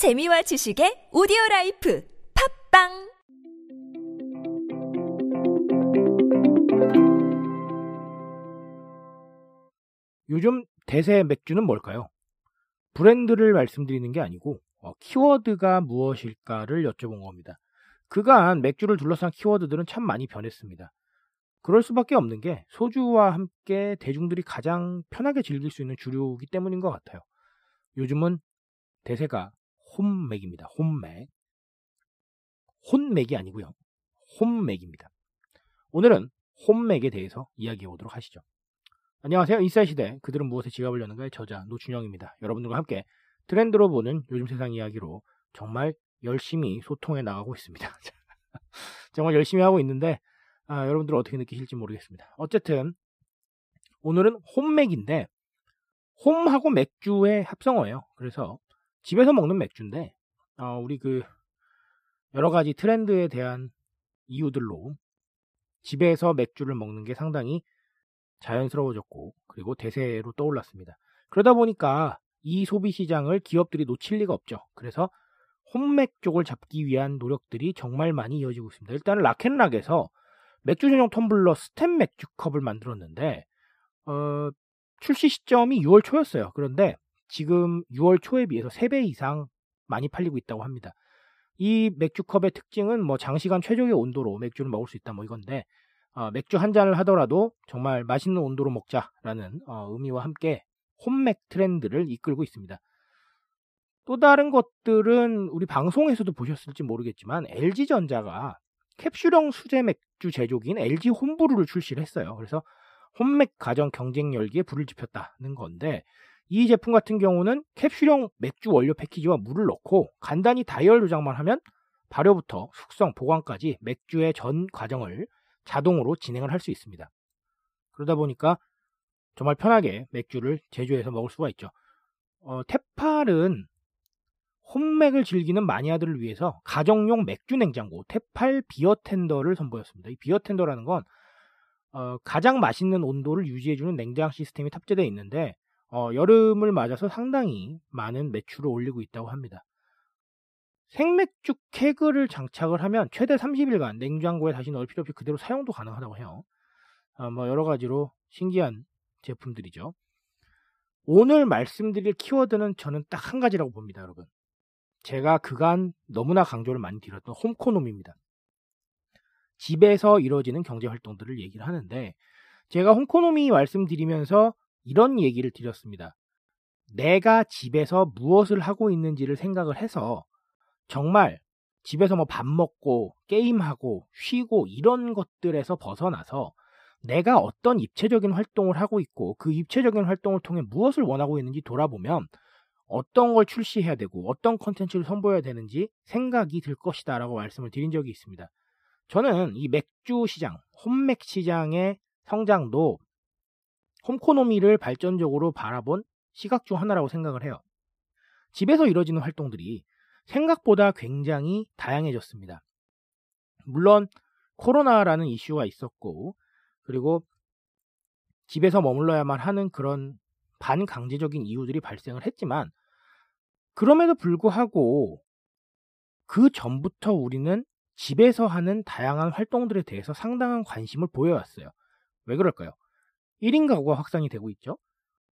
재미와 지식의 오디오 라이프 팟빵 요즘 대세 맥주는 뭘까요? 브랜드를 말씀드리는 게 아니고 어, 키워드가 무엇일까를 여쭤본 겁니다. 그간 맥주를 둘러싼 키워드들은 참 많이 변했습니다. 그럴 수밖에 없는 게 소주와 함께 대중들이 가장 편하게 즐길 수 있는 주류이기 때문인 것 같아요. 요즘은 대세가 홈맥입니다. 홈맥. 혼맥이 아니고요. 홈맥입니다. 오늘은 홈맥에 대해서 이야기해 보도록 하시죠. 안녕하세요. 인사이 시대 그들은 무엇에 지갑을 여는가의 저자 노준영입니다. 여러분들과 함께 트렌드로 보는 요즘 세상 이야기로 정말 열심히 소통해 나가고 있습니다. 정말 열심히 하고 있는데 아, 여러분들 어떻게 느끼실지 모르겠습니다. 어쨌든 오늘은 홈맥인데 홈하고 맥주의 합성어예요. 그래서 집에서 먹는 맥주인데 어, 우리 그 여러 가지 트렌드에 대한 이유들로 집에서 맥주를 먹는 게 상당히 자연스러워졌고 그리고 대세로 떠올랐습니다. 그러다 보니까 이 소비 시장을 기업들이 놓칠 리가 없죠. 그래서 홈맥 쪽을 잡기 위한 노력들이 정말 많이 이어지고 있습니다. 일단 락앤락에서 맥주 전용 텀블러 스템 맥주컵을 만들었는데 어, 출시 시점이 6월 초였어요. 그런데 지금 6월 초에 비해서 3배 이상 많이 팔리고 있다고 합니다. 이 맥주컵의 특징은 뭐 장시간 최적의 온도로 맥주를 먹을 수 있다 뭐 이건데 어, 맥주 한 잔을 하더라도 정말 맛있는 온도로 먹자라는 어, 의미와 함께 홈맥 트렌드를 이끌고 있습니다. 또 다른 것들은 우리 방송에서도 보셨을지 모르겠지만 LG전자가 캡슐형 수제 맥주 제조기인 LG 홈브루를 출시를 했어요. 그래서 홈맥 가정 경쟁 열기에 불을 지폈다는 건데 이 제품 같은 경우는 캡슐형 맥주 원료 패키지와 물을 넣고 간단히 다이얼 조작만 하면 발효부터 숙성, 보관까지 맥주의 전 과정을 자동으로 진행을 할 수 있습니다. 그러다 보니까 정말 편하게 맥주를 제조해서 먹을 수가 있죠. 어, 테팔은 홈맥을 즐기는 마니아들을 위해서 가정용 맥주 냉장고 테팔 비어 텐더를 선보였습니다. 이 비어 텐더라는 건 어, 가장 맛있는 온도를 유지해주는 냉장 시스템이 탑재되어 있는데 어, 여름을 맞아서 상당히 많은 매출을 올리고 있다고 합니다. 생맥주 케그를 장착을 하면 최대 30일간 냉장고에 다시 넣을 필요 없이 그대로 사용도 가능하다고 해요. 어, 뭐 여러 가지로 신기한 제품들이죠. 오늘 말씀드릴 키워드는 저는 딱 한 가지라고 봅니다, 여러분. 제가 그간 너무나 강조를 많이 드렸던 홈코노미입니다. 집에서 이루어지는 경제 활동들을 얘기를 하는데 제가 홈코노미 말씀드리면서 이런 얘기를 드렸습니다. 내가 집에서 무엇을 하고 있는지를 생각을 해서 정말 집에서 뭐 밥 먹고 게임하고 쉬고 이런 것들에서 벗어나서 내가 어떤 입체적인 활동을 하고 있고 그 입체적인 활동을 통해 무엇을 원하고 있는지 돌아보면 어떤 걸 출시해야 되고 어떤 컨텐츠를 선보여야 되는지 생각이 들 것이다 라고 말씀을 드린 적이 있습니다. 저는 이 맥주 시장, 홈맥 시장의 성장도 홈코노미를 발전적으로 바라본 시각 중 하나라고 생각을 해요. 집에서 이루어지는 활동들이 생각보다 굉장히 다양해졌습니다. 물론 코로나라는 이슈가 있었고 그리고 집에서 머물러야만 하는 그런 반강제적인 이유들이 발생을 했지만 그럼에도 불구하고 그 전부터 우리는 집에서 하는 다양한 활동들에 대해서 상당한 관심을 보여왔어요. 왜 그럴까요? 1인 가구가 확산이 되고 있죠.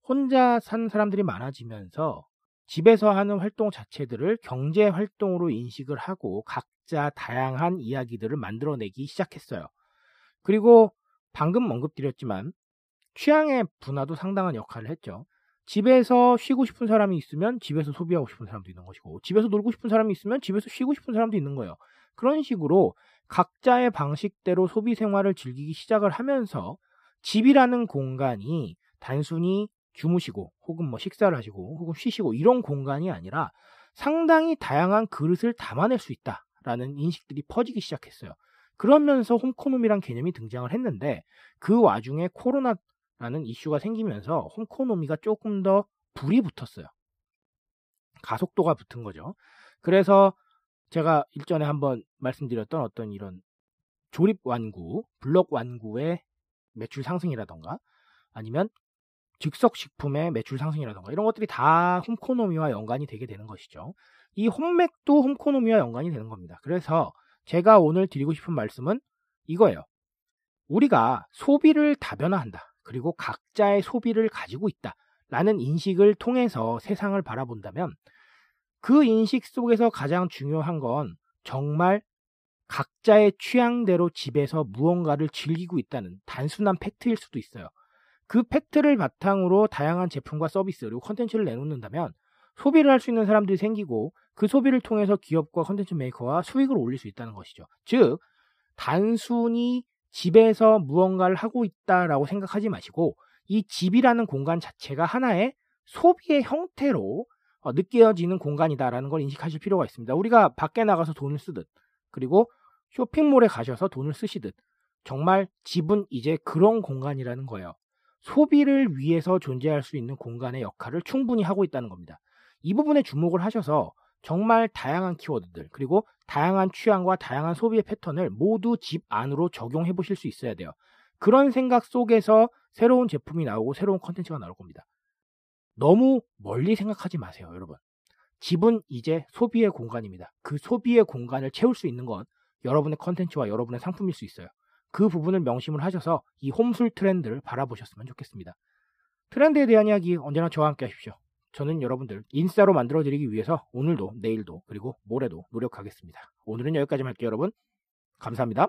혼자 산 사람들이 많아지면서 집에서 하는 활동 자체들을 경제 활동으로 인식을 하고 각자 다양한 이야기들을 만들어내기 시작했어요. 그리고 방금 언급드렸지만 취향의 분화도 상당한 역할을 했죠. 집에서 쉬고 싶은 사람이 있으면 집에서 소비하고 싶은 사람도 있는 것이고 집에서 놀고 싶은 사람이 있으면 집에서 쉬고 싶은 사람도 있는 거예요. 그런 식으로 각자의 방식대로 소비 생활을 즐기기 시작을 하면서 집이라는 공간이 단순히 주무시고 혹은 뭐 식사를 하시고 혹은 쉬시고 이런 공간이 아니라 상당히 다양한 그릇을 담아낼 수 있다라는 인식들이 퍼지기 시작했어요. 그러면서 홈코노미란 개념이 등장을 했는데 그 와중에 코로나라는 이슈가 생기면서 홈코노미가 조금 더 불이 붙었어요. 가속도가 붙은 거죠. 그래서 제가 일전에 한번 말씀드렸던 어떤 이런 조립 완구, 블록 완구의 매출 상승이라던가 아니면 즉석 식품의 매출 상승이라던가 이런 것들이 다 홈코노미와 연관이 되게 되는 것이죠. 이 홈맥도 홈코노미와 연관이 되는 겁니다. 그래서 제가 오늘 드리고 싶은 말씀은 이거예요. 우리가 소비를 다변화한다. 그리고 각자의 소비를 가지고 있다. 라는 인식을 통해서 세상을 바라본다면 그 인식 속에서 가장 중요한 건 정말 각자의 취향대로 집에서 무언가를 즐기고 있다는 단순한 팩트일 수도 있어요. 그 팩트를 바탕으로 다양한 제품과 서비스 그리고 컨텐츠를 내놓는다면 소비를 할 수 있는 사람들이 생기고 그 소비를 통해서 기업과 컨텐츠 메이커가 수익을 올릴 수 있다는 것이죠. 즉 단순히 집에서 무언가를 하고 있다라고 생각하지 마시고 이 집이라는 공간 자체가 하나의 소비의 형태로 어, 느껴지는 공간이다라는 걸 인식하실 필요가 있습니다. 우리가 밖에 나가서 돈을 쓰듯 그리고 쇼핑몰에 가셔서 돈을 쓰시듯 정말 집은 이제 그런 공간이라는 거예요. 소비를 위해서 존재할 수 있는 공간의 역할을 충분히 하고 있다는 겁니다. 이 부분에 주목을 하셔서 정말 다양한 키워드들 그리고 다양한 취향과 다양한 소비의 패턴을 모두 집 안으로 적용해 보실 수 있어야 돼요. 그런 생각 속에서 새로운 제품이 나오고 새로운 컨텐츠가 나올 겁니다. 너무 멀리 생각하지 마세요, 여러분. 집은 이제 소비의 공간입니다. 그 소비의 공간을 채울 수 있는 건 여러분의 컨텐츠와 여러분의 상품일 수 있어요. 그 부분을 명심을 하셔서 이 홈술 트렌드를 바라보셨으면 좋겠습니다. 트렌드에 대한 이야기 언제나 저와 함께 하십시오. 저는 여러분들 인싸로 만들어드리기 위해서 오늘도 내일도 그리고 모레도 노력하겠습니다. 오늘은 여기까지 할게요 여러분. 감사합니다.